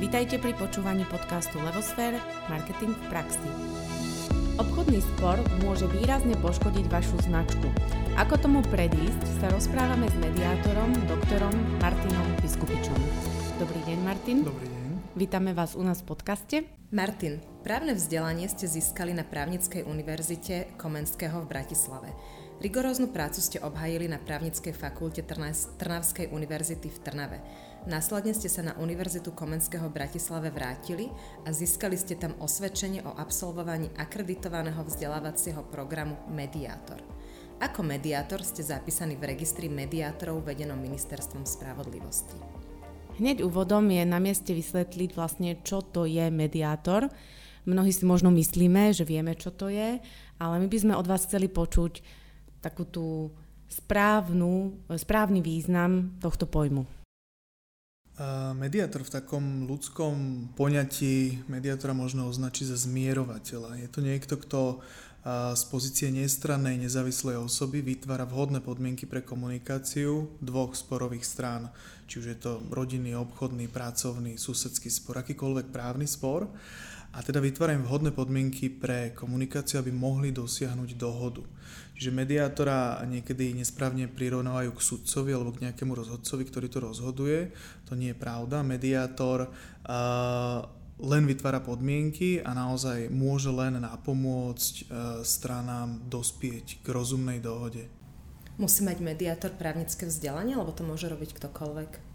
Vítajte pri počúvaní podcastu Levosfér – Marketing v praxi. Obchodný spor môže výrazne poškodiť vašu značku. Ako tomu predísť, sa rozprávame s mediátorom, doktorom Martinom Biskupičom. Dobrý deň, Martin. Dobrý deň. Vítame vás u nás v podcaste. Martin, právne vzdelanie ste získali na Právnickej univerzite Komenského v Bratislave. Rigoróznu prácu ste obhajili na Právnickej fakulte Trnavskej univerzity v Trnave. Následne ste sa na Univerzitu Komenského v Bratislave vrátili a získali ste tam osvedčenie o absolvovaní akreditovaného vzdelávacieho programu Mediátor. Ako mediátor ste zapísaní v registri mediátorov vedenom Ministerstvom spravodlivosti. Hneď úvodom je na mieste vysvetliť vlastne, čo to je mediátor. Mnohí si možno myslíme, že vieme, čo to je, ale my by sme od vás chceli počuť takú tú správnu, správny význam tohto pojmu. Mediátor v takom ľudskom poňatí mediátora možno označiť za zmierovateľa. Je to niekto, kto z pozície nestrannej nezávislej osoby vytvára vhodné podmienky pre komunikáciu dvoch sporových strán. Či už je to rodinný, obchodný, pracovný, susedský spor, akýkoľvek právny spor a teda vytvárajú vhodné podmienky pre komunikáciu, aby mohli dosiahnuť dohodu. Čiže mediátora niekedy nesprávne prirovnávajú k sudcovi alebo k nejakému rozhodcovi, ktorý to rozhoduje. To nie je pravda. Mediátor uh, len vytvára podmienky a naozaj môže len napomôcť stranám dospieť k rozumnej dohode. Musí mať mediátor právnické vzdelanie, alebo to môže robiť ktokoľvek?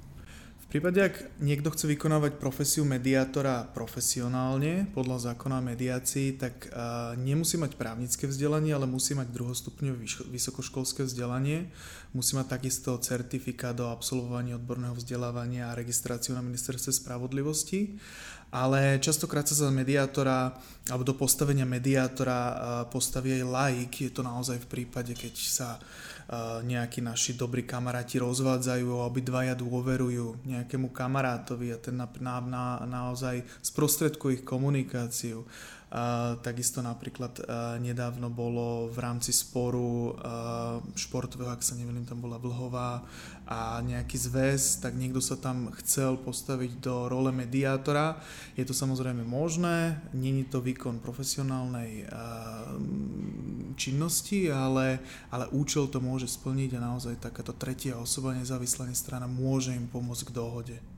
Prípade, ak niekto chce vykonávať profesiu mediátora profesionálne podľa zákona o mediácii, tak nemusí mať právnické vzdelanie, ale musí mať druhostupňové vysokoškolské vzdelanie. Musí mať takisto certifikát o absolvovaní odborného vzdelávania a registráciu na ministerstve spravodlivosti. Ale častokrát sa za mediátora alebo do postavenia mediátora postaví aj laik. Je to naozaj v prípade, keď sa nejakí naši dobrí kamaráti rozvádzajú a obidvaja dôverujú nejakému kamarátovi a ten na, na, na, naozaj sprostredkuje ich komunikáciu. Takisto napríklad uh, nedávno bolo v rámci sporu uh, športového, ak sa neviem, tam bola Vlhová a nejaký zväz, tak niekto sa tam chcel postaviť do role mediátora. Je to samozrejme možné, není to výkon profesionálnej činnosti, ale, ale účel to môže splniť a naozaj takáto tretia osoba, nezávislá strana, môže im pomôcť k dohode.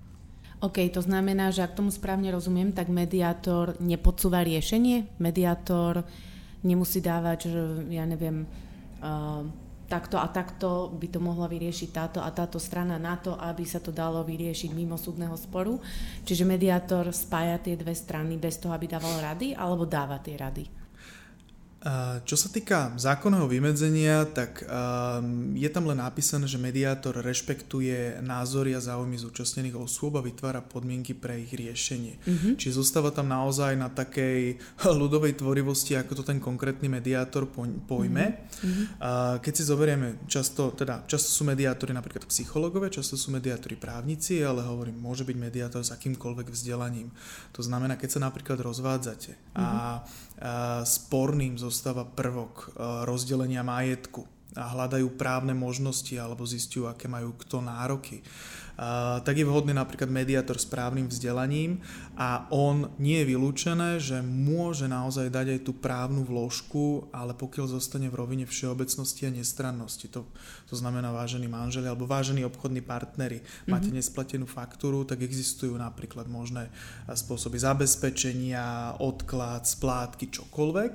OK, to znamená, že ak tomu správne rozumiem, tak mediátor nepodsúva riešenie? Mediátor nemusí dávať, že ja neviem, uh, takto a takto by to mohla vyriešiť táto a táto strana na to, aby sa to dalo vyriešiť mimo súdneho sporu. Čiže mediátor spája tie dve strany bez toho, aby dával rady, alebo dáva tie rady? Čo sa týka zákonného vymedzenia, tak um, je tam len napísané, že mediátor rešpektuje názory a záujmy zúčastnených osôb a vytvára podmienky pre ich riešenie. Mm-hmm. Čiže zostáva tam naozaj na takej ľudovej tvorivosti, ako to ten konkrétny mediátor pojme. Mm-hmm. Keď si zoberieme, často, teda, často sú mediátori napríklad psychologové, často sú mediátori právnici, ale hovorím, môže byť mediátor s akýmkoľvek vzdelaním. To znamená, keď sa napríklad rozvádzate mm-hmm. a, a sporným zo zostáva prvok e, rozdelenia majetku a hľadajú právne možnosti alebo zistujú, aké majú kto nároky tak je vhodný napríklad mediátor s právnym vzdelaním a on nie je vylúčené, že môže naozaj dať aj tú právnu vložku, ale pokiaľ zostane v rovine všeobecnosti a nestrannosti, to, to znamená vážení manželi alebo vážení obchodní partnery, mm-hmm. máte nesplatenú faktúru, tak existujú napríklad možné spôsoby zabezpečenia, odklad, splátky, čokoľvek.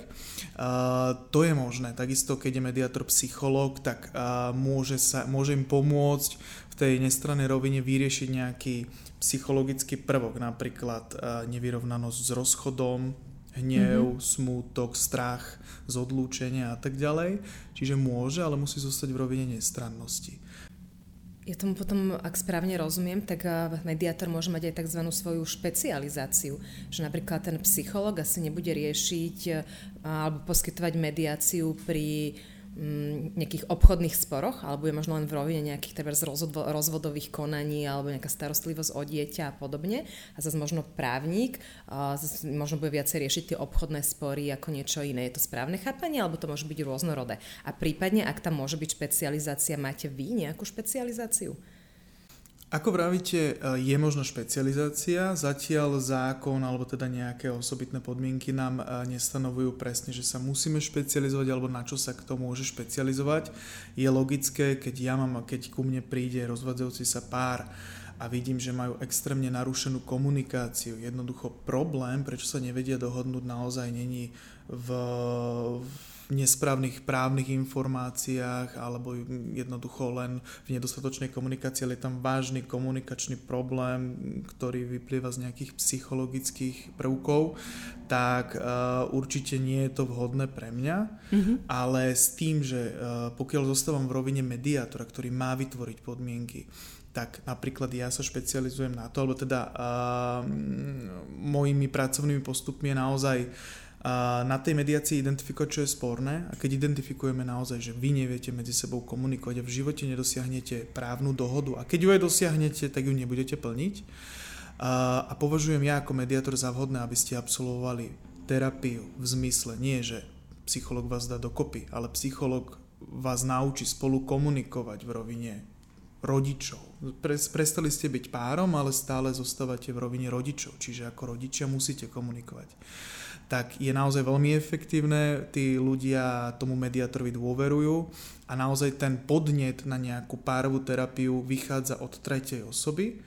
Uh, to je možné. Takisto, keď je mediátor psychológ, tak uh, môže, sa, môže im pomôcť tej nestrannej rovine vyriešiť nejaký psychologický prvok, napríklad nevyrovnanosť s rozchodom, hnev, mm-hmm. smútok, strach z odlúčenia a tak ďalej. Čiže môže, ale musí zostať v rovine nestrannosti. Ja tomu potom, ak správne rozumiem, tak mediátor môže mať aj tzv. svoju špecializáciu. Že napríklad ten psycholog asi nebude riešiť alebo poskytovať mediáciu pri Mm, nejakých obchodných sporoch, alebo je možno len v rovine nejakých treba rozvodových konaní alebo nejaká starostlivosť o dieťa a podobne. A zase možno právnik, zase možno bude viacej riešiť tie obchodné spory ako niečo iné. Je to správne chápanie, alebo to môže byť rôznorodé. A prípadne, ak tam môže byť špecializácia, máte vy nejakú špecializáciu? Ako vravíte, e, je možno špecializácia, zatiaľ zákon alebo teda nejaké osobitné podmienky nám e, nestanovujú presne, že sa musíme špecializovať alebo na čo sa kto môže špecializovať. Je logické, keď ja mám, keď ku mne príde rozvádzajúci sa pár a vidím, že majú extrémne narušenú komunikáciu. Jednoducho problém, prečo sa nevedia dohodnúť, naozaj není v, v nesprávnych právnych informáciách alebo jednoducho len v nedostatočnej komunikácii, ale je tam vážny komunikačný problém, ktorý vyplýva z nejakých psychologických prvkov, tak uh, určite nie je to vhodné pre mňa, mm-hmm. ale s tým, že uh, pokiaľ zostávam v rovine mediátora, ktorý má vytvoriť podmienky, tak napríklad ja sa špecializujem na to, alebo teda uh, mojimi pracovnými postupmi je naozaj a na tej mediácii identifikovať, čo je sporné? A keď identifikujeme naozaj, že vy neviete medzi sebou komunikovať a v živote nedosiahnete právnu dohodu a keď ju aj dosiahnete, tak ju nebudete plniť? A, považujem ja ako mediátor za vhodné, aby ste absolvovali terapiu v zmysle nie, že psycholog vás dá dokopy, ale psycholog vás naučí spolu komunikovať v rovine rodičov. Prestali ste byť párom, ale stále zostávate v rovine rodičov, čiže ako rodičia musíte komunikovať tak je naozaj veľmi efektívne, tí ľudia tomu mediátorovi dôverujú a naozaj ten podnet na nejakú párovú terapiu vychádza od tretej osoby,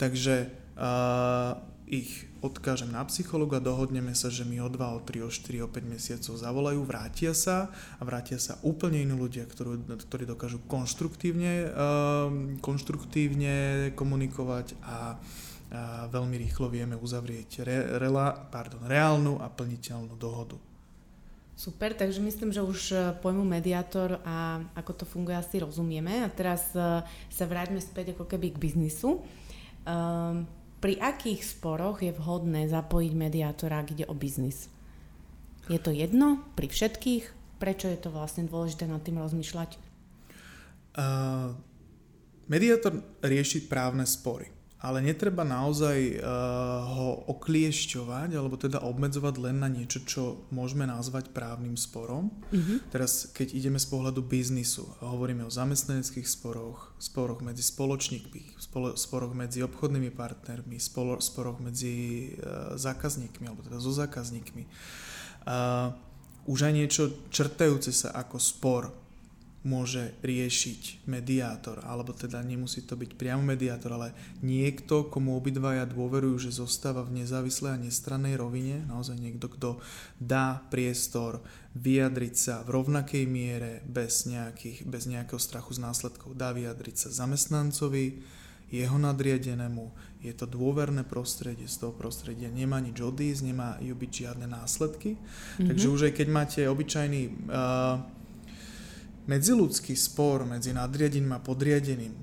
takže uh, ich odkážem na psychologa, dohodneme sa, že mi o 2, o 3, o 4, o 5 mesiacov zavolajú, vrátia sa a vrátia sa úplne iní ľudia, ktorí, ktorí dokážu konštruktívne, uh, konštruktívne komunikovať a a veľmi rýchlo vieme uzavrieť re, rela, pardon, reálnu a plniteľnú dohodu. Super, takže myslím, že už e, pojmu mediátor a ako to funguje asi rozumieme. A teraz e, sa vráťme späť ako keby k biznisu. Um, pri akých sporoch je vhodné zapojiť mediátora, ak ide o biznis? Je to jedno pri všetkých? Prečo je to vlastne dôležité nad tým rozmýšľať? Uh, mediátor rieši právne spory ale netreba naozaj uh, ho okliešťovať alebo teda obmedzovať len na niečo, čo môžeme nazvať právnym sporom. Mm-hmm. Teraz, keď ideme z pohľadu biznisu, hovoríme o zamestnaneckých sporoch, sporoch medzi spoločníkmi, spolo, sporoch medzi obchodnými partnermi, spolo, sporoch medzi uh, zákazníkmi alebo teda so zákazníkmi. Uh, už aj niečo črtajúce sa ako spor môže riešiť mediátor, alebo teda nemusí to byť priamo mediátor, ale niekto, komu obidvaja dôverujú, že zostáva v nezávislej a nestrannej rovine, naozaj niekto, kto dá priestor vyjadriť sa v rovnakej miere bez, nejakých, bez nejakého strachu z následkov, dá vyjadriť sa zamestnancovi, jeho nadriadenému, je to dôverné prostredie, z toho prostredia nemá nič odísť, nemajú byť žiadne následky. Mm-hmm. Takže už aj keď máte obyčajný uh, medziludský spor medzi nadriadeným a podriadeným,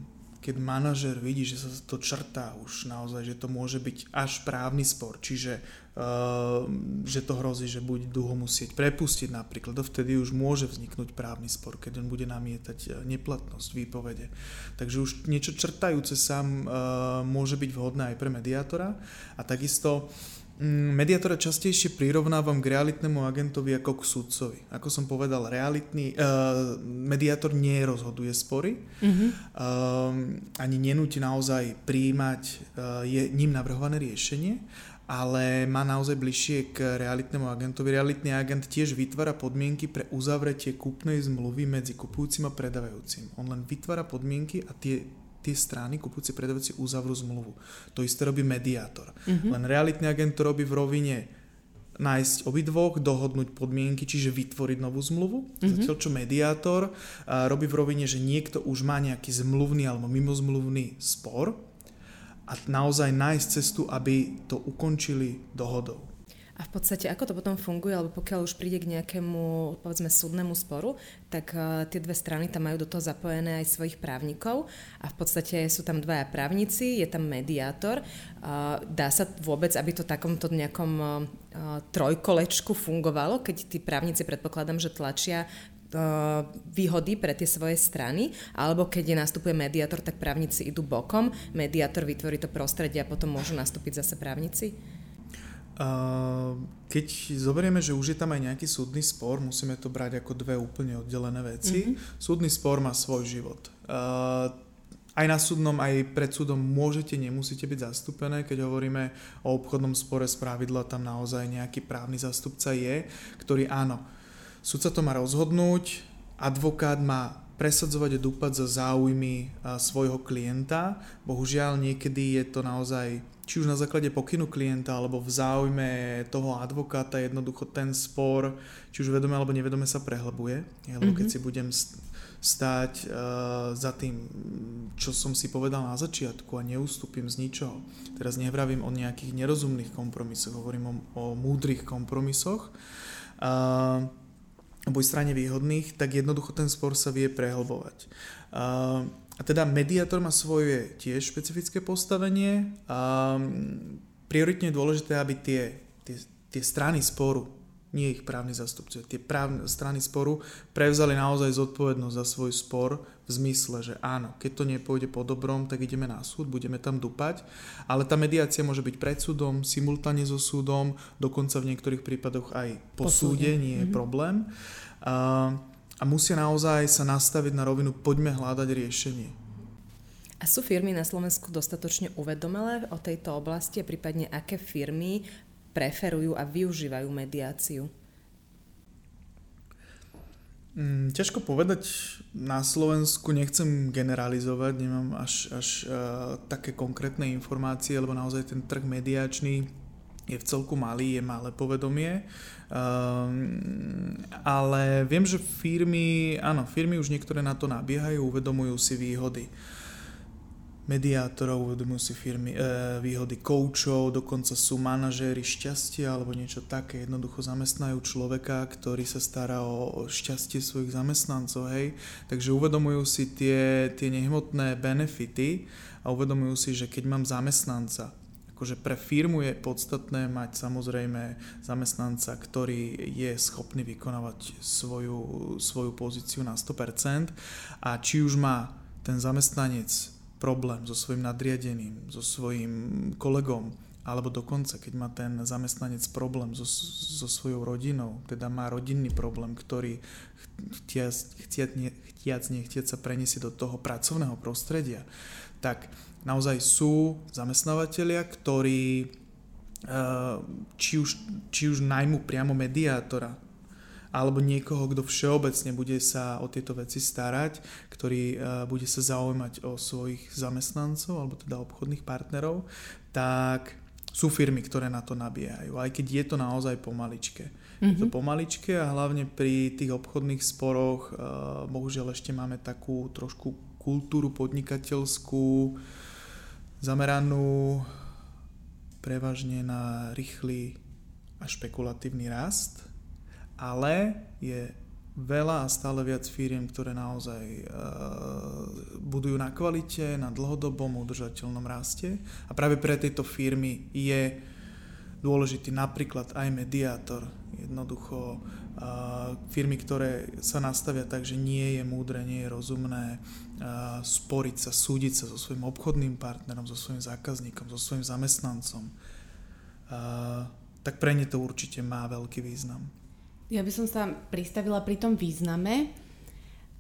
keď manažer vidí, že sa to črtá už naozaj, že to môže byť až právny spor, čiže uh, že to hrozí, že bude dlho musieť prepustiť napríklad, dovtedy už môže vzniknúť právny spor, keď on bude namietať uh, neplatnosť výpovede. Takže už niečo črtajúce sa uh, môže byť vhodné aj pre mediátora. A takisto uh, mediátora častejšie prirovnávam k realitnému agentovi ako k sudcovi. Ako som povedal, realitný uh, mediátor nerozhoduje spory, mm-hmm. uh, ani nenúti naozaj príjmať uh, je ním navrhované riešenie, ale má naozaj bližšie k realitnému agentovi. Realitný agent tiež vytvára podmienky pre uzavretie kúpnej zmluvy medzi kupujúcim a predávajúcim. On len vytvára podmienky a tie tie strany, kupujúci predávajúci uzavrú zmluvu. To isté robí mediátor. Mm-hmm. Len realitný agent to robí v rovine nájsť obidvoch, dohodnúť podmienky, čiže vytvoriť novú zmluvu. Mm-hmm. Zatiaľ čo mediátor a, robí v rovine, že niekto už má nejaký zmluvný alebo mimozmluvný spor a naozaj nájsť cestu, aby to ukončili dohodou. A v podstate, ako to potom funguje, alebo pokiaľ už príde k nejakému, povedzme, súdnemu sporu, tak uh, tie dve strany tam majú do toho zapojené aj svojich právnikov a v podstate sú tam dvaja právnici, je tam mediátor. Uh, dá sa vôbec, aby to takomto nejakom uh, trojkolečku fungovalo, keď tí právnici predpokladám, že tlačia výhody pre tie svoje strany, alebo keď je nastupuje mediátor, tak právnici idú bokom, mediátor vytvorí to prostredie a potom môžu nastúpiť zase právnici? Keď zoberieme, že už je tam aj nejaký súdny spor, musíme to brať ako dve úplne oddelené veci. Mm-hmm. Súdny spor má svoj život. aj na súdnom, aj pred súdom môžete, nemusíte byť zastúpené. Keď hovoríme o obchodnom spore z pravidla, tam naozaj nejaký právny zastupca je, ktorý áno, súdca to má rozhodnúť, advokát má presadzovať a dúpať za záujmy svojho klienta. Bohužiaľ niekedy je to naozaj či už na základe pokynu klienta alebo v záujme toho advokáta jednoducho ten spor, či už vedome alebo nevedome sa prehlbuje. Lebo mm-hmm. keď si budem stáť uh, za tým, čo som si povedal na začiatku a neustúpim z ničoho. Teraz nevravím o nejakých nerozumných kompromisoch, hovorím o, o múdrych kompromisoch. Uh, oboj strane výhodných, tak jednoducho ten spor sa vie prehlbovať. Uh, a teda mediátor má svoje tiež špecifické postavenie a prioritne je dôležité, aby tie, tie, tie strany sporu, nie ich právni zastupcovia, tie právne strany sporu prevzali naozaj zodpovednosť za svoj spor v zmysle, že áno, keď to nepôjde po dobrom, tak ideme na súd, budeme tam dupať, ale tá mediácia môže byť pred súdom, simultáne so súdom, dokonca v niektorých prípadoch aj po, po súde, nie je mm-hmm. problém. Uh, a musia naozaj sa nastaviť na rovinu, poďme hľadať riešenie. A sú firmy na Slovensku dostatočne uvedomelé o tejto oblasti a prípadne aké firmy preferujú a využívajú mediáciu? Mm, ťažko povedať, na Slovensku nechcem generalizovať, nemám až, až uh, také konkrétne informácie, lebo naozaj ten trh mediačný je v celku malý, je malé povedomie. Um, ale viem, že firmy, áno, firmy už niektoré na to nabiehajú, uvedomujú si výhody mediátorov, uvedomujú si firmy, e, výhody koučov, dokonca sú manažéri šťastia alebo niečo také. Jednoducho zamestnajú človeka, ktorý sa stará o, o šťastie svojich zamestnancov, hej. Takže uvedomujú si tie, tie nehmotné benefity a uvedomujú si, že keď mám zamestnanca, akože pre firmu je podstatné mať samozrejme zamestnanca, ktorý je schopný vykonávať svoju, svoju pozíciu na 100% a či už má ten zamestnanec problém so svojím nadriadeným, so svojím kolegom, alebo dokonca, keď má ten zamestnanec problém so, so svojou rodinou, teda má rodinný problém, ktorý chtiac, chtiac nechtiac sa preniesie do toho pracovného prostredia, tak naozaj sú zamestnávateľia, ktorí eh, či už, či už najmu priamo mediátora, alebo niekoho, kto všeobecne bude sa o tieto veci starať, ktorý eh, bude sa zaujímať o svojich zamestnancov alebo teda obchodných partnerov, tak sú firmy, ktoré na to nabiehajú, aj keď je to naozaj pomaličke. Mm-hmm. Je to mhm. pomaličke a hlavne pri tých obchodných sporoch uh, bohužiaľ ešte máme takú trošku kultúru podnikateľskú, zameranú prevažne na rýchly a špekulatívny rast, ale je veľa a stále viac firiem, ktoré naozaj uh, budujú na kvalite, na dlhodobom udržateľnom raste. A práve pre tieto firmy je dôležitý napríklad aj mediátor. Jednoducho firmy, ktoré sa nastavia tak, že nie je múdre, nie je rozumné sporiť sa, súdiť sa so svojím obchodným partnerom, so svojím zákazníkom, so svojím zamestnancom, tak pre ne to určite má veľký význam. Ja by som sa pristavila pri tom význame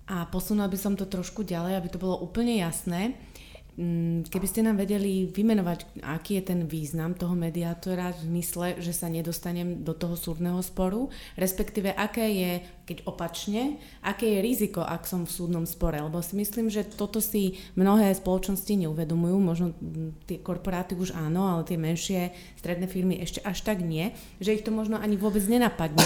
a posunula by som to trošku ďalej, aby to bolo úplne jasné. Mm, keby ste nám vedeli vymenovať, aký je ten význam toho mediátora v zmysle, že sa nedostanem do toho súdneho sporu, respektíve aké je, keď opačne, aké je riziko, ak som v súdnom spore, lebo si myslím, že toto si mnohé spoločnosti neuvedomujú, možno tie korporáty už áno, ale tie menšie stredné firmy ešte až tak nie, že ich to možno ani vôbec nenapadne,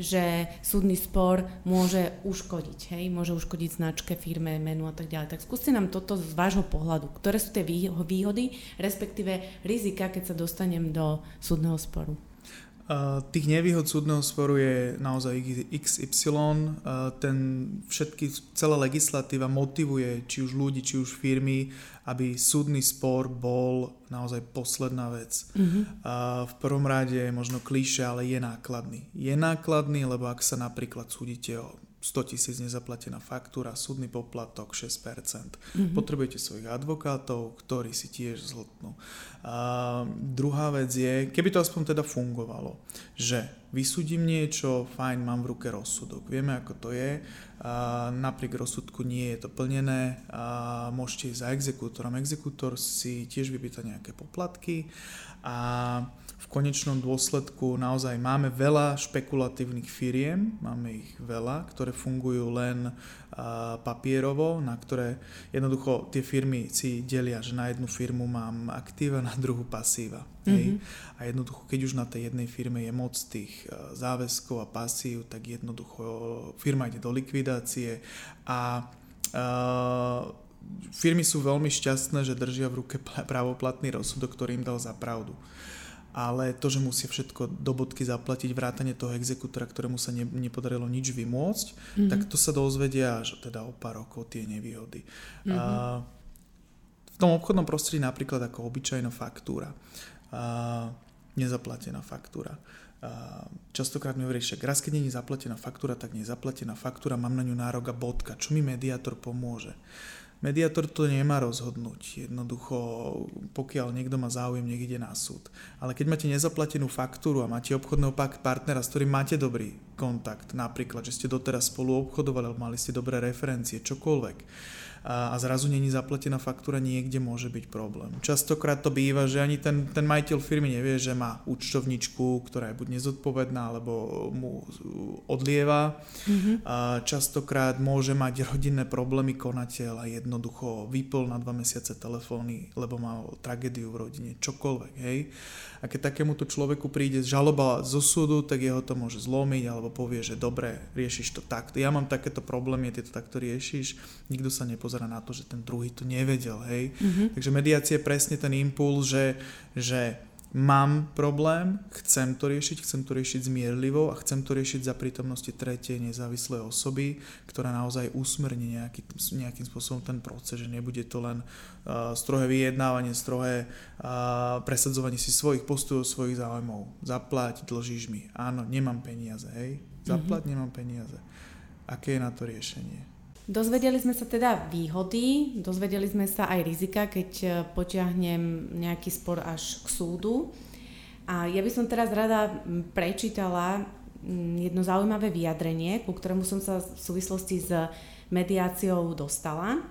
že súdny spor môže uškodiť, hej, môže uškodiť značke, firme, menu a tak ďalej. Tak skúste nám toto z vášho pohľadu. Ktoré sú tie výhody, respektíve rizika, keď sa dostanem do súdneho sporu? Uh, tých nevýhod súdneho sporu je naozaj XY. Uh, ten všetky, celá legislatíva motivuje či už ľudí, či už firmy, aby súdny spor bol naozaj posledná vec. Mm-hmm. Uh, v prvom rade je možno klíše, ale je nákladný. Je nákladný, lebo ak sa napríklad súdite o 100 tisíc nezaplatená faktúra, súdny poplatok 6%. Mm-hmm. Potrebujete svojich advokátov, ktorí si tiež zhltnú. A druhá vec je, keby to aspoň teda fungovalo, že vysúdim niečo, fajn, mám v ruke rozsudok, vieme ako to je, a napriek rozsudku nie je to plnené, a môžete ísť za exekútorom. Exekútor si tiež vypýta nejaké poplatky a konečnom dôsledku naozaj máme veľa špekulatívnych firiem, máme ich veľa, ktoré fungujú len papierovo, na ktoré jednoducho tie firmy si delia, že na jednu firmu mám aktíva, na druhú pasíva. Mm-hmm. Hej? Mhm. A jednoducho, keď už na tej jednej firme je moc tých záväzkov a pasív, tak jednoducho firma ide do likvidácie a uh, firmy sú veľmi šťastné, že držia v ruke právoplatný rozsudok, ktorý im dal za pravdu ale to, že musia všetko do bodky zaplatiť, vrátane toho exekútora, ktorému sa ne, nepodarilo nič vymôcť, mm-hmm. tak to sa dozvedia až teda o pár rokov tie nevýhody. Mm-hmm. A, v tom obchodnom prostredí napríklad ako obyčajná faktúra, a, nezaplatená faktúra. A, častokrát mi hovorí, že raz keď nie je zaplatená faktúra, tak nezaplatená faktúra, mám na ňu nárok a bodka. Čo mi mediátor pomôže? Mediátor to nemá rozhodnúť. Jednoducho, pokiaľ niekto má záujem, nech ide na súd. Ale keď máte nezaplatenú faktúru a máte obchodného partnera, s ktorým máte dobrý kontakt, napríklad, že ste doteraz spolu obchodovali, mali ste dobré referencie, čokoľvek, a, a zrazu není zaplatená faktúra, niekde môže byť problém. Častokrát to býva, že ani ten, ten majiteľ firmy nevie, že má účtovničku, ktorá je buď nezodpovedná, alebo mu odlieva. Mm-hmm. A častokrát môže mať rodinné problémy konateľ a jednoducho vypol na dva mesiace telefóny, lebo mal tragédiu v rodine, čokoľvek, hej. A keď takémuto človeku príde žaloba zo súdu, tak jeho to môže zlomiť alebo povie, že dobre, riešiš to takto. Ja mám takéto problémy, ty to takto riešiš. Nikto sa nepozerá na to, že ten druhý to nevedel, hej. Mm-hmm. Takže mediácia je presne ten impuls, že, že mám problém, chcem to riešiť, chcem to riešiť zmierlivo a chcem to riešiť za prítomnosti tretej nezávislej osoby, ktorá naozaj usmerní nejaký, nejakým spôsobom ten proces, že nebude to len uh, strohé vyjednávanie, strohé uh, presadzovanie si svojich postojov, svojich záujmov. Zaplať, dlžíš mi. Áno, nemám peniaze, hej. Zaplať, mm-hmm. nemám peniaze. Aké je na to riešenie? Dozvedeli sme sa teda výhody, dozvedeli sme sa aj rizika, keď e, potiahnem nejaký spor až k súdu. A ja by som teraz rada prečítala jedno zaujímavé vyjadrenie, ku ktorému som sa v súvislosti s mediáciou dostala.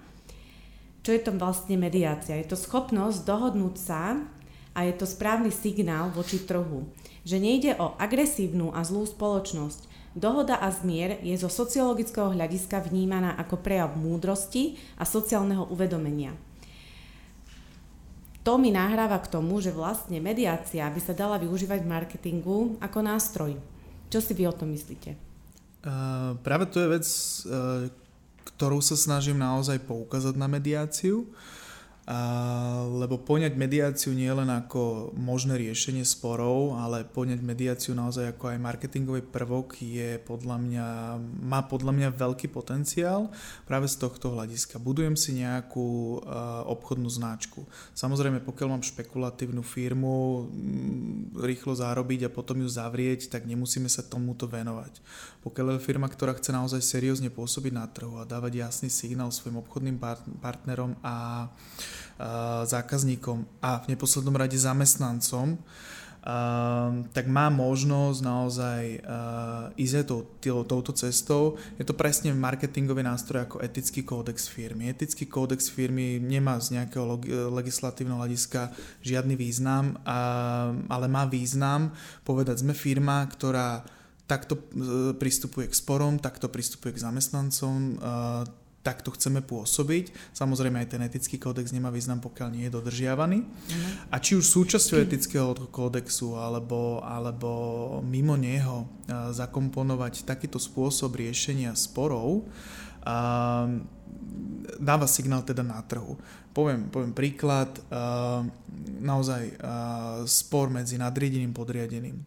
Čo je to vlastne mediácia? Je to schopnosť dohodnúť sa a je to správny signál voči trhu. Že nejde o agresívnu a zlú spoločnosť, Dohoda a zmier je zo sociologického hľadiska vnímaná ako prejav múdrosti a sociálneho uvedomenia. To mi nahráva k tomu, že vlastne mediácia by sa dala využívať v marketingu ako nástroj. Čo si vy o tom myslíte? Uh, práve to je vec, uh, ktorú sa snažím naozaj poukázať na mediáciu. Uh, lebo poňať mediáciu nie len ako možné riešenie sporov, ale poňať mediáciu naozaj ako aj marketingový prvok je podľa mňa, má podľa mňa veľký potenciál práve z tohto hľadiska. Budujem si nejakú uh, obchodnú značku. Samozrejme, pokiaľ mám špekulatívnu firmu, m, rýchlo zarobiť a potom ju zavrieť, tak nemusíme sa tomuto venovať. Pokiaľ je firma, ktorá chce naozaj seriózne pôsobiť na trhu a dávať jasný signál svojim obchodným partnerom a zákazníkom a v neposlednom rade zamestnancom, tak má možnosť naozaj ísť aj tou, touto cestou. Je to presne marketingový nástroj ako etický kódex firmy. Etický kódex firmy nemá z nejakého legislatívneho hľadiska žiadny význam, ale má význam povedať, sme firma, ktorá takto e, pristupuje k sporom, takto pristupuje k zamestnancom, takto chceme pôsobiť. Samozrejme aj ten etický kódex nemá význam, pokiaľ nie je dodržiavaný. Mm. A či už súčasťou etického kódexu alebo, alebo mimo neho zakomponovať takýto spôsob riešenia sporov, a, dáva signál teda na trhu. Poviem, poviem príklad, a, naozaj a, spor medzi nadriedeným podriadeným.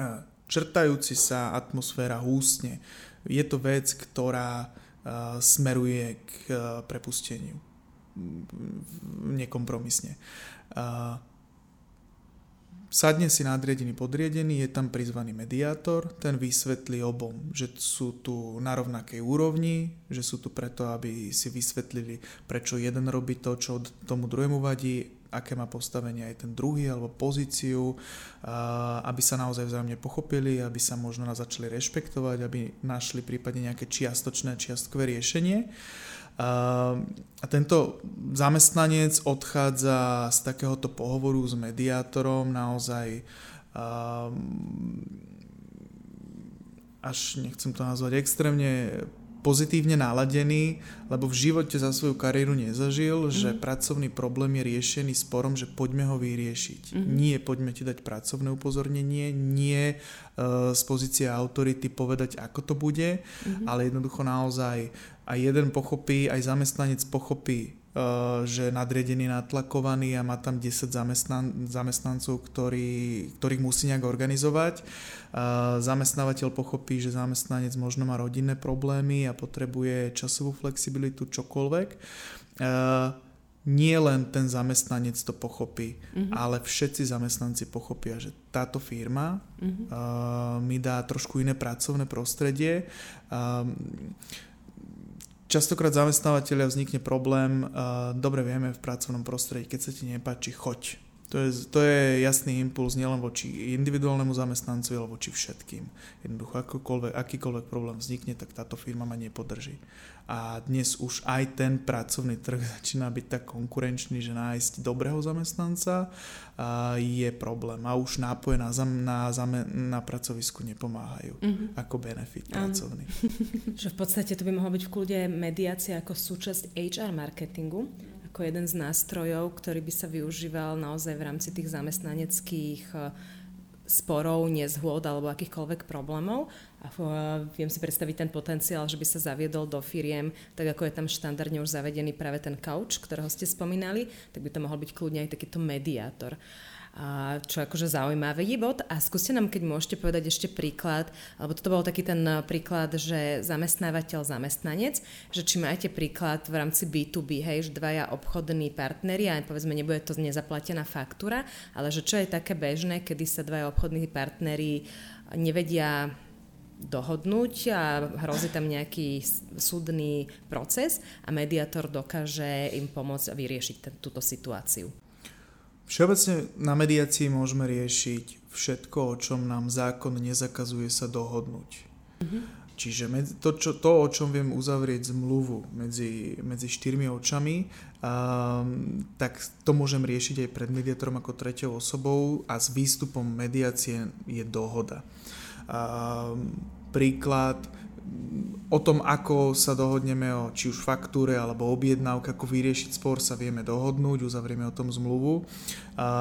A, črtajúci sa atmosféra húsne. Je to vec, ktorá smeruje k prepusteniu nekompromisne. sadne si nadriadený podriadený, je tam prizvaný mediátor, ten vysvetlí obom, že sú tu na rovnakej úrovni, že sú tu preto, aby si vysvetlili, prečo jeden robí to, čo tomu druhému vadí, aké má postavenie aj ten druhý alebo pozíciu, aby sa naozaj vzájomne pochopili, aby sa možno začali rešpektovať, aby našli prípadne nejaké čiastočné, čiastkové riešenie. A tento zamestnanec odchádza z takéhoto pohovoru s mediátorom naozaj až nechcem to nazvať extrémne pozitívne naladený, lebo v živote za svoju kariéru nezažil, mm-hmm. že pracovný problém je riešený sporom, že poďme ho vyriešiť. Mm-hmm. Nie poďme ti dať pracovné upozornenie, nie uh, z pozície autority povedať, ako to bude, mm-hmm. ale jednoducho naozaj aj jeden pochopí, aj zamestnanec pochopí, uh, že nadriedený natlakovaný a má tam 10 zamestnan- zamestnancov, ktorý, ktorých musí nejak organizovať. Uh, zamestnávateľ pochopí, že zamestnanec možno má rodinné problémy a potrebuje časovú flexibilitu, čokoľvek. Uh, nie len ten zamestnanec to pochopí, uh-huh. ale všetci zamestnanci pochopia, že táto firma uh-huh. uh, mi dá trošku iné pracovné prostredie. Uh, Častokrát zamestnávateľia vznikne problém, uh, dobre vieme v pracovnom prostredí, keď sa ti nepáči, choď. To je, to je jasný impuls nielen voči individuálnemu zamestnancovi, ale voči všetkým. Jednoducho, akýkoľvek problém vznikne, tak táto firma ma nepodrží a dnes už aj ten pracovný trh začína byť tak konkurenčný, že nájsť dobrého zamestnanca je problém a už nápoje na, zam, na, zame, na pracovisku nepomáhajú mm-hmm. ako benefit pracovný. že v podstate to by mohlo byť v kľude mediácia ako súčasť HR marketingu, ako jeden z nástrojov, ktorý by sa využíval naozaj v rámci tých zamestnaneckých sporov, nezhôd alebo akýchkoľvek problémov a viem si predstaviť ten potenciál, že by sa zaviedol do firiem, tak ako je tam štandardne už zavedený práve ten couch, ktorého ste spomínali, tak by to mohol byť kľudne aj takýto mediátor. A čo akože zaujímavý bod. A skúste nám, keď môžete povedať ešte príklad, alebo toto bol taký ten príklad, že zamestnávateľ, zamestnanec, že či máte príklad v rámci B2B, hej, že dvaja obchodní partneri, a povedzme, nebude to nezaplatená faktúra, ale že čo je také bežné, kedy sa dvaja obchodní partneri nevedia dohodnúť a hrozí tam nejaký súdny proces a mediátor dokáže im pomôcť vyriešiť ten, túto situáciu. Všeobecne na mediácii môžeme riešiť všetko, o čom nám zákon nezakazuje sa dohodnúť. Mm-hmm. Čiže to, čo, to, o čom viem uzavrieť zmluvu medzi, medzi štyrmi očami, um, tak to môžem riešiť aj pred mediátorom ako treťou osobou a s výstupom mediácie je dohoda. Um, príklad, o tom, ako sa dohodneme o či už faktúre alebo objednávke, ako vyriešiť spor, sa vieme dohodnúť, uzavrieme o tom zmluvu.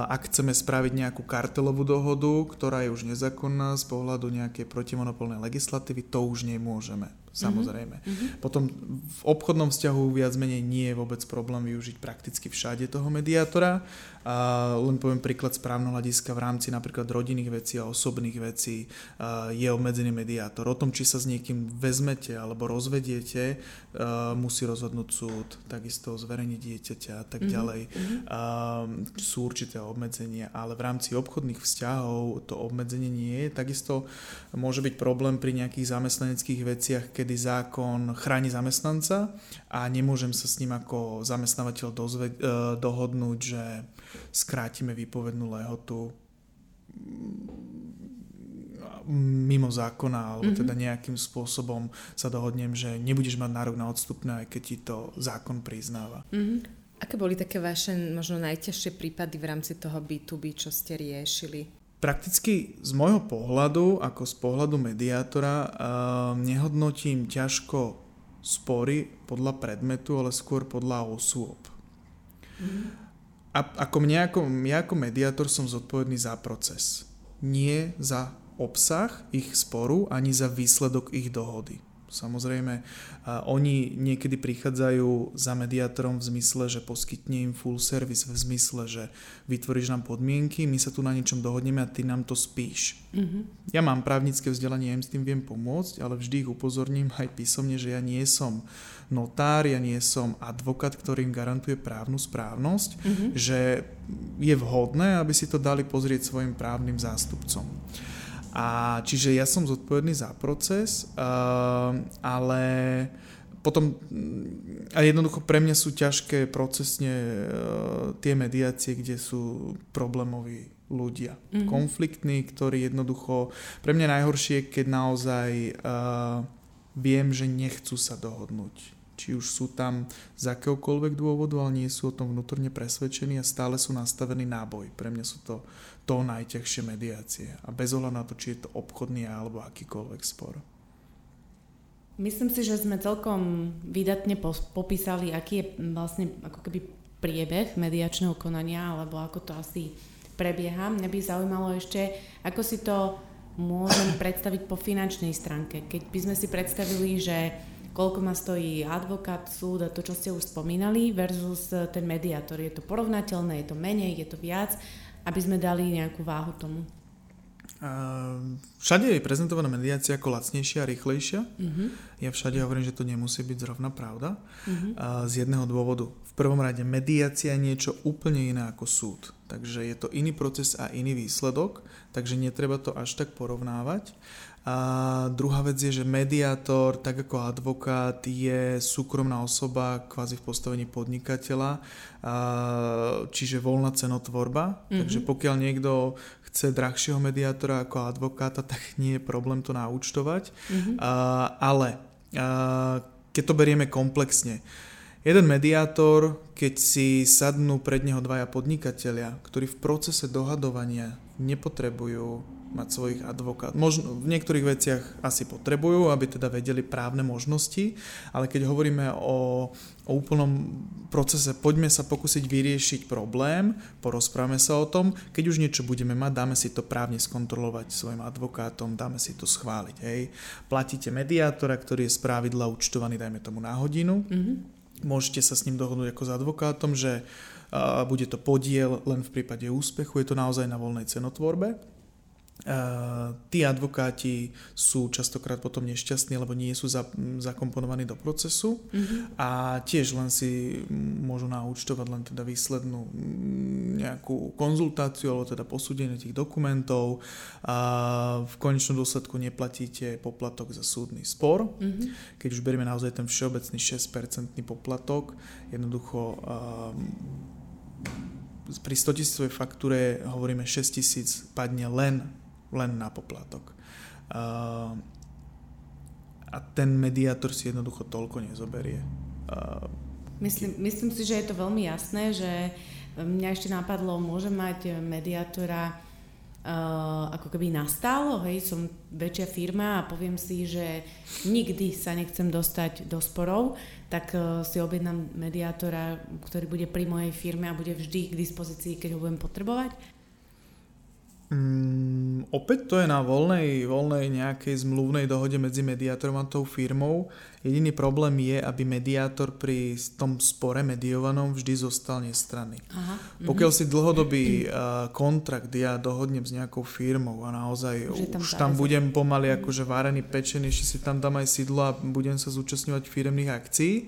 Ak chceme spraviť nejakú kartelovú dohodu, ktorá je už nezákonná z pohľadu nejakej protimonopolnej legislatívy, to už nemôžeme samozrejme. Mm-hmm. Potom v obchodnom vzťahu viac menej nie je vôbec problém využiť prakticky všade toho mediátora. A len poviem príklad správneho hľadiska v rámci napríklad rodinných vecí a osobných vecí je obmedzený mediátor. O tom, či sa s niekým vezmete alebo rozvediete, musí rozhodnúť súd, takisto zverejniť dieťaťa a tak mm-hmm. ďalej. Sú určité obmedzenia, ale v rámci obchodných vzťahov to obmedzenie nie je. Takisto môže byť problém pri nejakých zamestnaneckých veciach, kedy zákon chráni zamestnanca a nemôžem sa s ním ako zamestnávateľ dozve, eh, dohodnúť, že skrátime výpovednú lehotu mimo zákona, alebo mm-hmm. teda nejakým spôsobom sa dohodnem, že nebudeš mať nárok na odstupné, aj keď ti to zákon priznáva. Mm-hmm. Aké boli také vaše možno najťažšie prípady v rámci toho B2B, čo ste riešili? Prakticky z môjho pohľadu, ako z pohľadu mediátora, uh, nehodnotím ťažko spory podľa predmetu, ale skôr podľa osôb. Mm. A ako mňa, ako, ja ako mediátor som zodpovedný za proces. Nie za obsah ich sporu, ani za výsledok ich dohody. Samozrejme, oni niekedy prichádzajú za mediátorom v zmysle, že poskytne im full service, v zmysle, že vytvoríš nám podmienky, my sa tu na niečom dohodneme a ty nám to spíš. Mm-hmm. Ja mám právnické vzdelanie, ja im s tým viem pomôcť, ale vždy ich upozorním aj písomne, že ja nie som notár, ja nie som advokát, ktorý im garantuje právnu správnosť, mm-hmm. že je vhodné, aby si to dali pozrieť svojim právnym zástupcom. A čiže ja som zodpovedný za proces, uh, ale potom mm, a jednoducho pre mňa sú ťažké procesne uh, tie mediácie, kde sú problémoví ľudia. Mm-hmm. Konfliktní, ktorí jednoducho... Pre mňa najhoršie, keď naozaj uh, viem, že nechcú sa dohodnúť či už sú tam z akéhokoľvek dôvodu, ale nie sú o tom vnútorne presvedčení a stále sú nastavení náboj. Pre mňa sú to to najťažšie mediácie. A bez ohľadu na to, či je to obchodný alebo akýkoľvek spor. Myslím si, že sme celkom vydatne popísali, aký je vlastne ako keby priebeh mediačného konania, alebo ako to asi prebieha. Mňa by zaujímalo ešte, ako si to môžem predstaviť po finančnej stránke. Keď by sme si predstavili, že koľko ma stojí advokát, súd a to, čo ste už spomínali, versus ten mediátor. Je to porovnateľné, je to menej, je to viac, aby sme dali nejakú váhu tomu. Všade je prezentovaná mediácia ako lacnejšia a rýchlejšia. Uh-huh. Ja všade hovorím, že to nemusí byť zrovna pravda. Uh-huh. Z jedného dôvodu. V prvom rade mediácia je niečo úplne iné ako súd. Takže je to iný proces a iný výsledok, takže netreba to až tak porovnávať. A druhá vec je, že mediátor, tak ako advokát, je súkromná osoba, kvázi v postavení podnikateľa, čiže voľná cenotvorba. Mm-hmm. Takže pokiaľ niekto chce drahšieho mediátora ako advokáta, tak nie je problém to naúčtovať. Mm-hmm. Ale keď to berieme komplexne, Jeden mediátor, keď si sadnú pred neho dvaja podnikatelia, ktorí v procese dohadovania nepotrebujú mať svojich advokát. Možno v niektorých veciach asi potrebujú, aby teda vedeli právne možnosti, ale keď hovoríme o, o úplnom procese, poďme sa pokúsiť vyriešiť problém, porozprávame sa o tom, keď už niečo budeme mať, dáme si to právne skontrolovať svojim advokátom, dáme si to schváliť. Hej. Platíte mediátora, ktorý je z pravidla účtovaný, dajme tomu na hodinu, mm-hmm. môžete sa s ním dohodnúť ako s advokátom, že uh, bude to podiel len v prípade úspechu, je to naozaj na voľnej cenotvorbe tí advokáti sú častokrát potom nešťastní, lebo nie sú za, zakomponovaní do procesu mm-hmm. a tiež len si môžu naúčtovať len teda výslednú nejakú konzultáciu alebo teda posúdenie tých dokumentov a v konečnom dôsledku neplatíte poplatok za súdny spor. Mm-hmm. Keď už berieme naozaj ten všeobecný 6% poplatok, jednoducho pri 100 tisícovej faktúre hovoríme 6 tisíc padne len len na poplatok. Uh, a ten mediátor si jednoducho toľko nezoberie. Uh, myslím, myslím si, že je to veľmi jasné, že mňa ešte napadlo, môžem mať mediátora uh, ako keby nastálo, hej, som väčšia firma a poviem si, že nikdy sa nechcem dostať do sporov, tak uh, si objednám mediátora, ktorý bude pri mojej firme a bude vždy k dispozícii, keď ho budem potrebovať. Mm, opäť to je na voľnej, voľnej nejakej zmluvnej dohode medzi mediátorom a tou firmou. Jediný problém je, aby mediátor pri tom spore mediovanom vždy zostal nestranný. Aha, Pokiaľ mm-hmm. si dlhodobý uh, kontrakt ja dohodnem s nejakou firmou a naozaj už tam, už tam budem pomaly akože várený pečený, ešte si tam dám aj sídlo a budem sa zúčastňovať firemných akcií,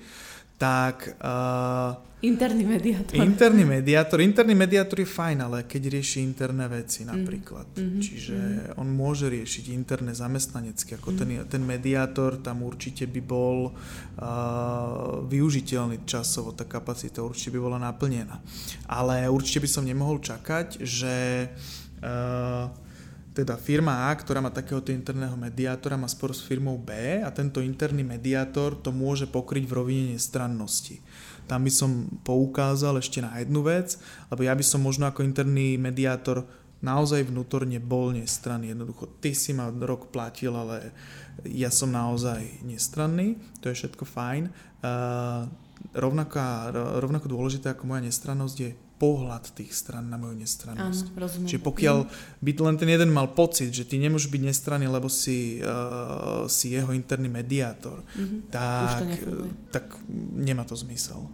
tak... Uh, interný mediátor. Interný mediátor. Interný mediátor je fajn, ale keď rieši interné veci napríklad. Mm-hmm. Čiže mm-hmm. on môže riešiť interné zamestnanecky. Ako mm-hmm. ten, ten mediátor tam určite by bol uh, využiteľný časovo, tá kapacita určite by bola naplnená. Ale určite by som nemohol čakať, že uh, teda firma A, ktorá má takéhoto interného mediátora, má spor s firmou B a tento interný mediátor to môže pokryť v rovine nestrannosti. Tam by som poukázal ešte na jednu vec, lebo ja by som možno ako interný mediátor naozaj vnútorne bol nestranný. Jednoducho, ty si ma rok platil, ale ja som naozaj nestranný, to je všetko fajn. Uh, rovnaká, rovnako dôležité ako moja nestrannosť je pohľad tých stran na moju nestrannosť. Áno, rozumiem. Čiže pokiaľ by len ten jeden mal pocit, že ty nemôžeš byť nestranný, lebo si, uh, si jeho interný mediátor, mm-hmm. tak, tak nemá to zmysel.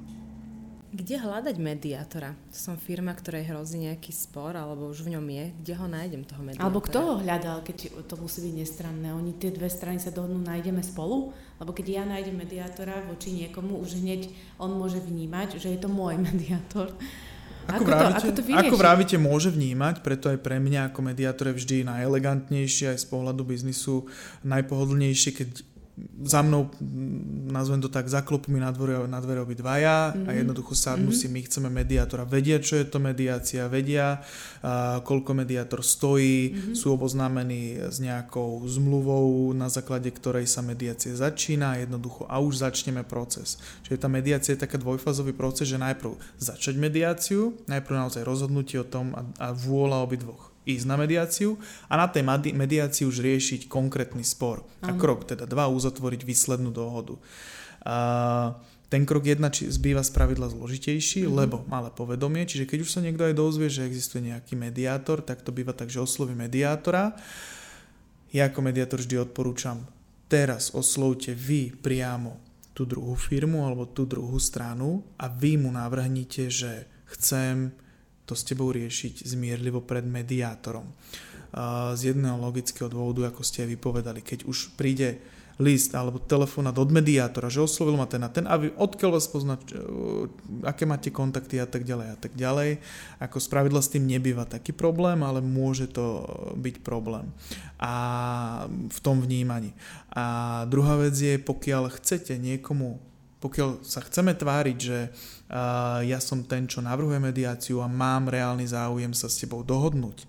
Kde hľadať mediátora? Som firma, ktorej hrozí nejaký spor, alebo už v ňom je. Kde ho nájdem, toho mediátora? Alebo kto ho hľadal, keď to musí byť nestranné? Oni tie dve strany sa dohodnú, nájdeme spolu? Lebo keď ja nájdem mediátora voči niekomu, už hneď on môže vnímať, že je to môj mediátor. Ako, ako, vrávite, to, ako, to ako vrávite môže vnímať, preto aj pre mňa ako mediátor je vždy najelegantnejšie aj z pohľadu biznisu, najpohodlnejšie, keď za mnou, nazvem to tak, mi na dvere, na dvere obidvaja mm-hmm. a mhm. jednoducho sadnú mm-hmm. si, my chceme mediátora. Vedia, čo je to mediácia, vedia, uh, koľko mediátor stojí, mm-hmm. sú oboznámení s nejakou zmluvou, na základe ktorej sa mediácie začína jednoducho a už začneme proces. Čiže tá mediácia je taký dvojfázový proces, že najprv začať mediáciu, najprv naozaj rozhodnutie o tom a, a vôľa obidvoch ísť na mediáciu a na tej mediácii už riešiť konkrétny spor. A krok teda dva, uzatvoriť výslednú dohodu. A ten krok jedna či zbýva z pravidla zložitejší, mm-hmm. lebo malé povedomie, čiže keď už sa niekto aj dozvie, že existuje nejaký mediátor, tak to býva tak, že osloví mediátora. Ja ako mediátor vždy odporúčam, teraz oslovte vy priamo tú druhú firmu alebo tú druhú stranu a vy mu navrhnite, že chcem to s tebou riešiť zmierlivo pred mediátorom. Z jedného logického dôvodu, ako ste aj vypovedali, keď už príde list alebo telefonát od mediátora, že oslovil ma ten a ten a vy odkiaľ vás pozná, aké máte kontakty a tak ďalej a tak ďalej. Ako spravidla s tým nebýva taký problém, ale môže to byť problém a v tom vnímaní. A druhá vec je, pokiaľ chcete niekomu pokiaľ sa chceme tváriť, že ja som ten, čo navrhuje mediáciu a mám reálny záujem sa s tebou dohodnúť,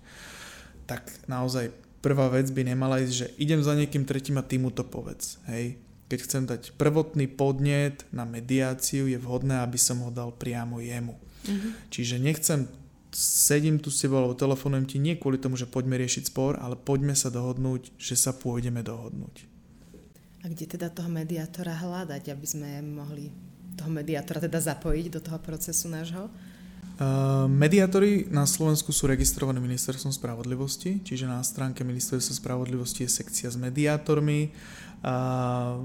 tak naozaj prvá vec by nemala ísť, že idem za niekým tretím a ty mu to povedz. Hej? Keď chcem dať prvotný podnet na mediáciu, je vhodné, aby som ho dal priamo jemu. Mm-hmm. Čiže nechcem sedím tu s tebou alebo telefonujem ti nie kvôli tomu, že poďme riešiť spor, ale poďme sa dohodnúť, že sa pôjdeme dohodnúť. Kde teda toho mediátora hľadať, aby sme mohli toho mediátora teda zapojiť do toho procesu nášho? Uh, mediátori na Slovensku sú registrovaní ministerstvom spravodlivosti, čiže na stránke ministerstva spravodlivosti je sekcia s mediátormi. Uh,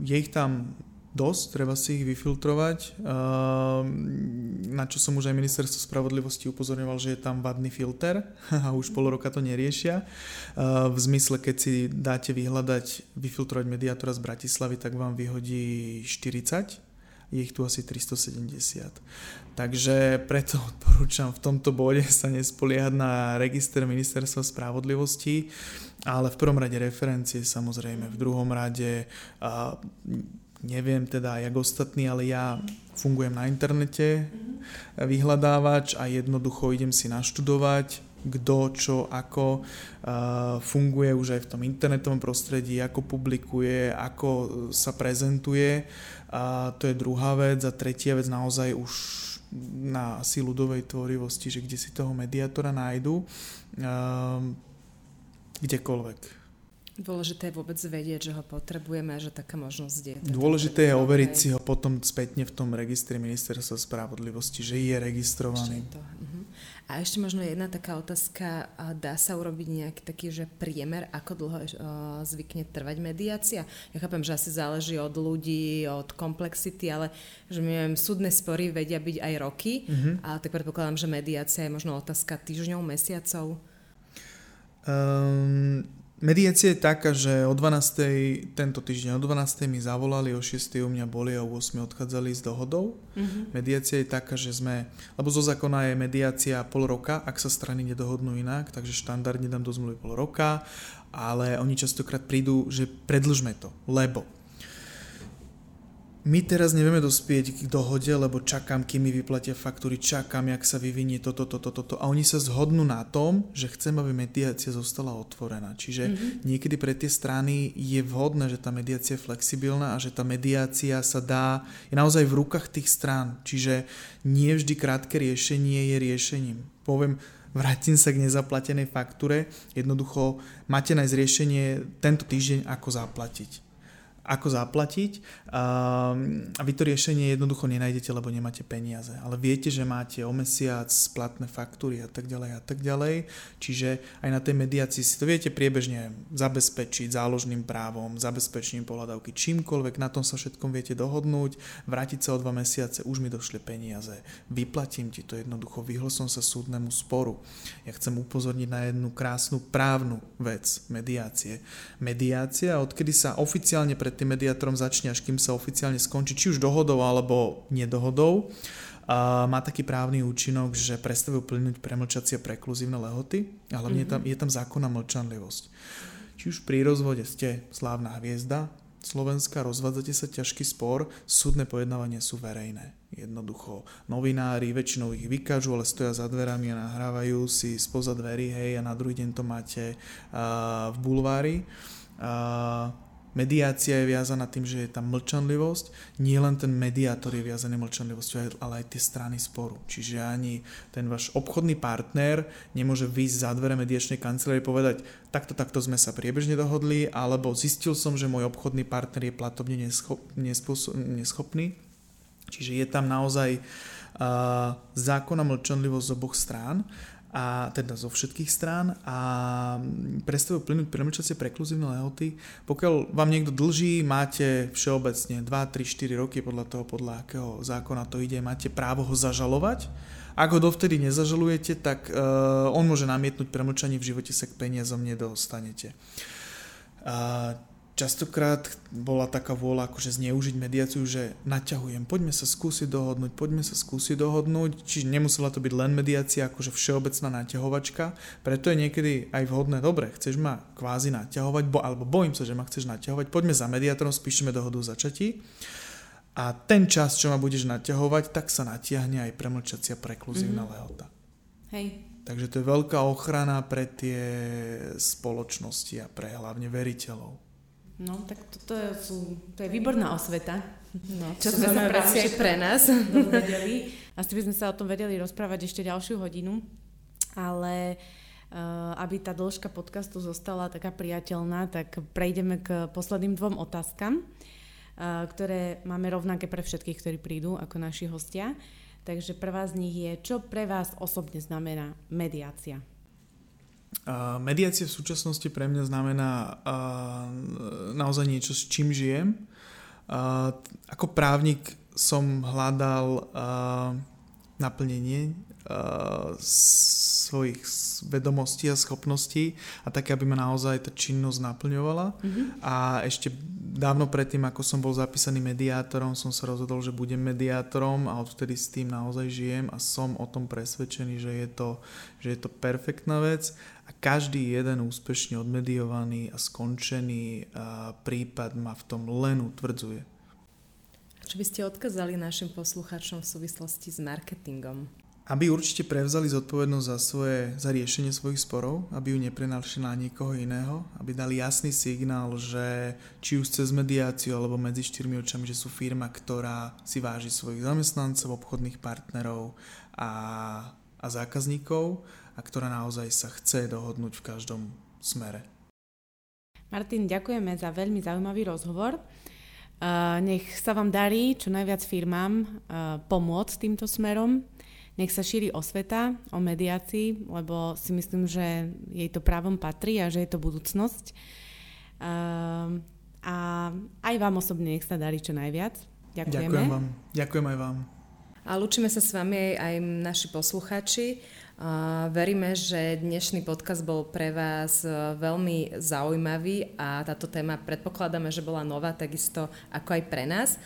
je ich tam dosť, treba si ich vyfiltrovať. Ehm, na čo som už aj ministerstvo spravodlivosti upozorňoval, že je tam vadný filter a už pol roka to neriešia. Ehm, v zmysle, keď si dáte vyhľadať, vyfiltrovať mediátora z Bratislavy, tak vám vyhodí 40 je ich tu asi 370. Takže preto odporúčam v tomto bode sa nespoliehať na register ministerstva spravodlivosti, ale v prvom rade referencie samozrejme, v druhom rade neviem teda jak ostatní, ale ja fungujem na internete, vyhľadávač a jednoducho idem si naštudovať, kto, čo, ako uh, funguje už aj v tom internetovom prostredí, ako publikuje, ako sa prezentuje. A to je druhá vec. A tretia vec naozaj už na asi ľudovej tvorivosti, že kde si toho mediátora nájdu, uh, kdekoľvek Dôležité je vôbec vedieť, že ho potrebujeme a že taká možnosť je. Dôležité je overiť si ho potom spätne v tom registri ministerstva spravodlivosti, že je registrovaný. to. Uh-huh. A ešte možno jedna taká otázka, dá sa urobiť nejaký taký, že priemer, ako dlho uh, zvykne trvať mediácia? Ja chápem, že asi záleží od ľudí, od komplexity, ale že my viem, súdne spory vedia byť aj roky, uh-huh. a tak predpokladám, že mediácia je možno otázka týždňov, mesiacov. Um, Mediácia je taká, že o 12. tento týždeň o 12. mi zavolali, o 6. u mňa boli a o 8. odchádzali s dohodou. Mm-hmm. Mediácia je taká, že sme, lebo zo zákona je mediácia pol roka, ak sa strany nedohodnú inak, takže štandardne dám do zmluvy pol roka, ale oni častokrát prídu, že predlžme to, lebo my teraz nevieme dospieť k dohode, lebo čakám, kým mi vyplatia faktúry, čakám, jak sa vyvinie toto, toto, toto. A oni sa zhodnú na tom, že chcem, aby mediácia zostala otvorená. Čiže mm-hmm. niekedy pre tie strany je vhodné, že tá mediácia je flexibilná a že tá mediácia sa dá, je naozaj v rukách tých strán. Čiže nie vždy krátke riešenie je riešením. Poviem, vrátim sa k nezaplatenej faktúre. Jednoducho máte nájsť riešenie tento týždeň, ako zaplatiť ako zaplatiť a vy to riešenie jednoducho nenájdete, lebo nemáte peniaze. Ale viete, že máte o mesiac splatné faktúry a tak ďalej a tak ďalej. Čiže aj na tej mediácii si to viete priebežne zabezpečiť záložným právom, zabezpečením pohľadavky, čímkoľvek, na tom sa všetkom viete dohodnúť, vrátiť sa o dva mesiace, už mi došli peniaze, vyplatím ti to jednoducho, vyhol som sa súdnemu sporu. Ja chcem upozorniť na jednu krásnu právnu vec mediácie. Mediácia, odkedy sa oficiálne pred tým mediátorom začne, až kým sa oficiálne skončí, či už dohodou alebo nedohodou, má taký právny účinok, že prestavujú plynúť premlčacie prekluzívne lehoty a hlavne mm-hmm. je, tam, je tam zákonná mlčanlivosť. Či už pri rozvode ste slávna hviezda, Slovenska, rozvádzate sa ťažký spor, súdne pojednávania sú verejné. Jednoducho, novinári väčšinou ich vykážu, ale stoja za dverami a nahrávajú si spoza dverí, hej, a na druhý deň to máte uh, v bulvári. Uh, Mediácia je viazaná tým, že je tam mlčanlivosť. Nie len ten mediátor je viazaný mlčanlivosťou, ale aj tie strany sporu. Čiže ani ten váš obchodný partner nemôže výjsť za dvere mediačnej kancelárie povedať, takto, takto sme sa priebežne dohodli, alebo zistil som, že môj obchodný partner je platobne neschop, neschopný. Čiže je tam naozaj uh, zákonná mlčanlivosť z oboch strán a teda zo všetkých strán a prestavujú plynúť premlčacie prekluzívne lehoty. Pokiaľ vám niekto dlží, máte všeobecne 2, 3, 4 roky podľa toho, podľa akého zákona to ide, máte právo ho zažalovať. Ak ho dovtedy nezažalujete, tak uh, on môže namietnúť premlčanie, v živote sa k peniazom nedostanete. Uh, častokrát bola taká vôľa akože zneužiť mediáciu, že naťahujem, poďme sa skúsiť dohodnúť, poďme sa skúsiť dohodnúť, čiže nemusela to byť len mediácia, akože všeobecná naťahovačka, preto je niekedy aj vhodné, dobre, chceš ma kvázi naťahovať, bo, alebo bojím sa, že ma chceš naťahovať, poďme za mediátorom, spíšeme dohodu o začatí a ten čas, čo ma budeš naťahovať, tak sa natiahne aj premlčacia prekluzívna mm-hmm. lehota. Hej. Takže to je veľká ochrana pre tie spoločnosti a pre hlavne veriteľov. No, tak toto je, sú, to je výborná osveta. No, čo sme sa práve pre nás. Dozvedeli. Asi by sme sa o tom vedeli rozprávať ešte ďalšiu hodinu, ale uh, aby tá dĺžka podcastu zostala taká priateľná, tak prejdeme k posledným dvom otázkam, uh, ktoré máme rovnaké pre všetkých, ktorí prídu ako naši hostia. Takže prvá z nich je, čo pre vás osobne znamená mediácia? Mediácia v súčasnosti pre mňa znamená naozaj niečo, s čím žijem. Ako právnik som hľadal naplnenie svojich vedomostí a schopností a také, aby ma naozaj tá činnosť naplňovala. Mm-hmm. A ešte dávno predtým, ako som bol zapísaný mediátorom, som sa rozhodol, že budem mediátorom a odvtedy s tým naozaj žijem a som o tom presvedčený, že je to, že je to perfektná vec každý jeden úspešne odmediovaný a skončený prípad ma v tom len utvrdzuje. Čo by ste odkazali našim poslucháčom v súvislosti s marketingom? Aby určite prevzali zodpovednosť za, svoje, za riešenie svojich sporov, aby ju neprenášali na niekoho iného, aby dali jasný signál, že či už cez mediáciu alebo medzi štyrmi očami, že sú firma, ktorá si váži svojich zamestnancov, obchodných partnerov a, a zákazníkov a ktorá naozaj sa chce dohodnúť v každom smere. Martin, ďakujeme za veľmi zaujímavý rozhovor. Nech sa vám darí čo najviac firmám pomôcť týmto smerom. Nech sa šíri osveta o mediácii, lebo si myslím, že jej to právom patrí a že je to budúcnosť. A aj vám osobne nech sa darí čo najviac. Ďakujeme. Ďakujem vám. Ďakujem aj vám. A lúčime sa s vami aj naši posluchači. Veríme, že dnešný podcast bol pre vás e, veľmi zaujímavý a táto téma predpokladáme, že bola nová takisto ako aj pre nás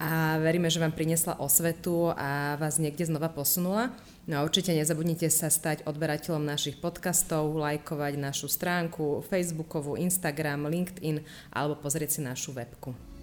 a veríme, že vám priniesla osvetu a vás niekde znova posunula. No a určite nezabudnite sa stať odberateľom našich podcastov, lajkovať našu stránku Facebookovú, Instagram, LinkedIn alebo pozrieť si našu webku.